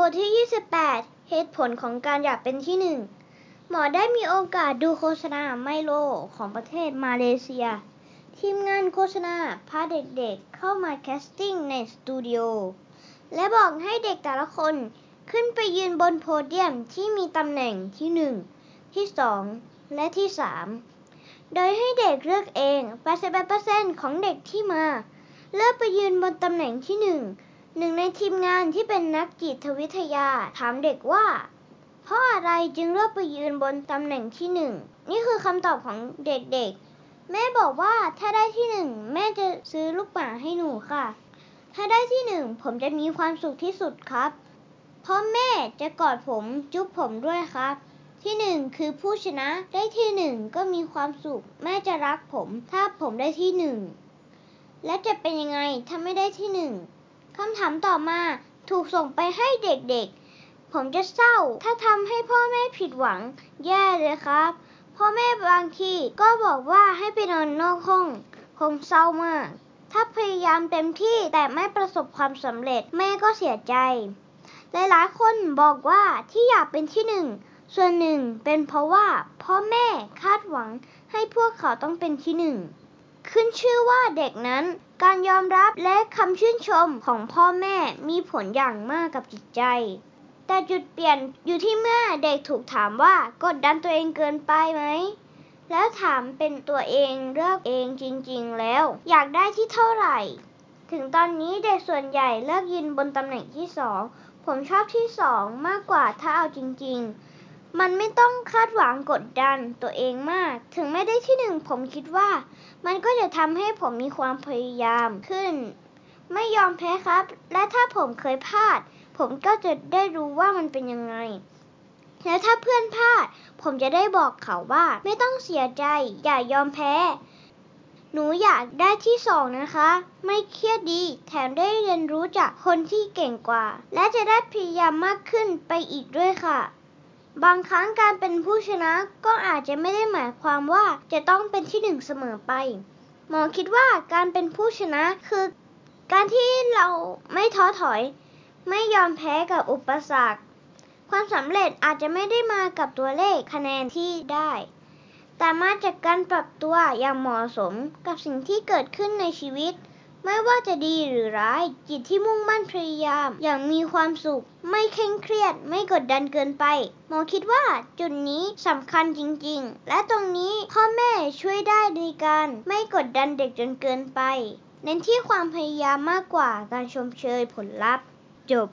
บทที่ 28 เหตุผลของการอยากเป็นที่หนึ่ง หมอได้มีโอกาสดูโฆษณาไมโลของประเทศมาเลเซีย ทีมงานโฆษณาพาเด็กๆเข้ามา casting ในสตูดิโอ และบอกให้เด็กแต่ละคนขึ้นไปยืนบนโพเดียมที่มีตำแหน่งที่หนึ่งที่สองและที่สามโดยให้เด็กเลือกเอง 88%ของเด็กที่มา เลือกไปยืนบนตำแหน่งที่หนึ่ง หนึ่งในทีมงานที่เป็นนักจิตวิทยาถามเด็กว่า เพราะอะไรจึงเลือกไปยืนบนตำแหน่งที่หนึ่งนี่คือคำตอบของเด็กๆ แม่บอกว่าถ้าได้ที่หนึ่งแม่จะซื้อลูกหมาให้หนูค่ะ ถ้าได้ที่หนึ่งผมจะมีความสุขที่สุดครับ เพราะแม่จะกอดผมจุ๊บผมด้วยครับ ที่หนึ่งคือผู้ชนะได้ที่หนึ่งก็มีความสุข แม่จะรักผม ถ้าผมได้ที่หนึ่งและจะเป็นยังไงถ้าไม่ได้ที่หนึ่ง คำถามต่อมาถูกส่งไปให้เด็กๆ ผมจะเศร้า ถ้าทำให้พ่อแม่ผิดหวัง แย่เลยครับ พ่อแม่บางทีก็บอกว่าให้ไปนอนนอกห้องคงเศร้ามาก ถ้าพยายามเต็มที่แต่ไม่ประสบความสำเร็จแม่ก็เสียใจ หลายๆคนบอกว่าที่อยากเป็นที่หนึ่งส่วนหนึ่งเป็นเพราะว่าพ่อแม่คาดหวังให้พวกเขาต้องเป็นที่หนึ่ง ขึ้นชื่อว่าเด็กนั้น การยอมรับและคำชื่นชมของพ่อแม่มีผลอย่างมากกับจิตใจ แต่จุดเปลี่ยนอยู่ที่เมื่อเด็กถูกถามว่ากดดันตัวเองเกินไปไหม แล้วถามเป็นตัวเองเลือกเองจริงๆแล้ว อยากได้ที่เท่าไหร่ ถึงตอนนี้เด็กส่วนใหญ่เลือกยืนบนตำแหน่งที่สองผมชอบที่สองมากกว่าถ้าเอาจริง ๆ มันไม่ต้องคาดหวังกดดันตัวเองมาก ถึงไม่ได้ที่หนึ่งผมคิดว่า มันก็จะทำให้ผมมีความพยายามขึ้น ไม่ยอมแพ้ครับ และถ้าผมเคยพลาด ผมก็จะได้รู้ว่ามันเป็นยังไง และถ้าเพื่อนพลาด ผมจะได้บอกเขาว่า ไม่ต้องเสียใจ อย่ายอมแพ้ หนูอยากได้ที่สองนะคะ ไม่เครียดดี แถมได้เรียนรู้จากคนที่เก่งกว่า และจะได้พยายามมากขึ้นไปอีกด้วยค่ะ บางครั้งการเป็นผู้ชนะก็อาจจะไม่ได้หมายความว่าจะต้องเป็นที่หนึ่งเสมอไป หมอคิดว่าการเป็นผู้ชนะคือ การที่เราไม่ท้อถอย ไม่ยอมแพ้กับอุปสรรค ความสำเร็จอาจจะไม่ได้มากับตัวเลขคะแนนที่ได้ แต่มาจากการปรับตัวอย่างเหมาะสมกับสิ่งที่เกิดขึ้นในชีวิต ไม่ว่าจะดีหรือร้าย จิตที่มุ่งมั่นพยายาม อย่างมีความสุข ไม่เคร่งเครียด ไม่กดดันเกินไป หมอคิดว่าจุดนี้สำคัญจริงๆ และตรงนี้พ่อแม่ช่วยได้ในการไม่กดดันเด็กจนเกินไป เน้นที่ความพยายามมากกว่าการชมเชยผลลัพธ์ จบ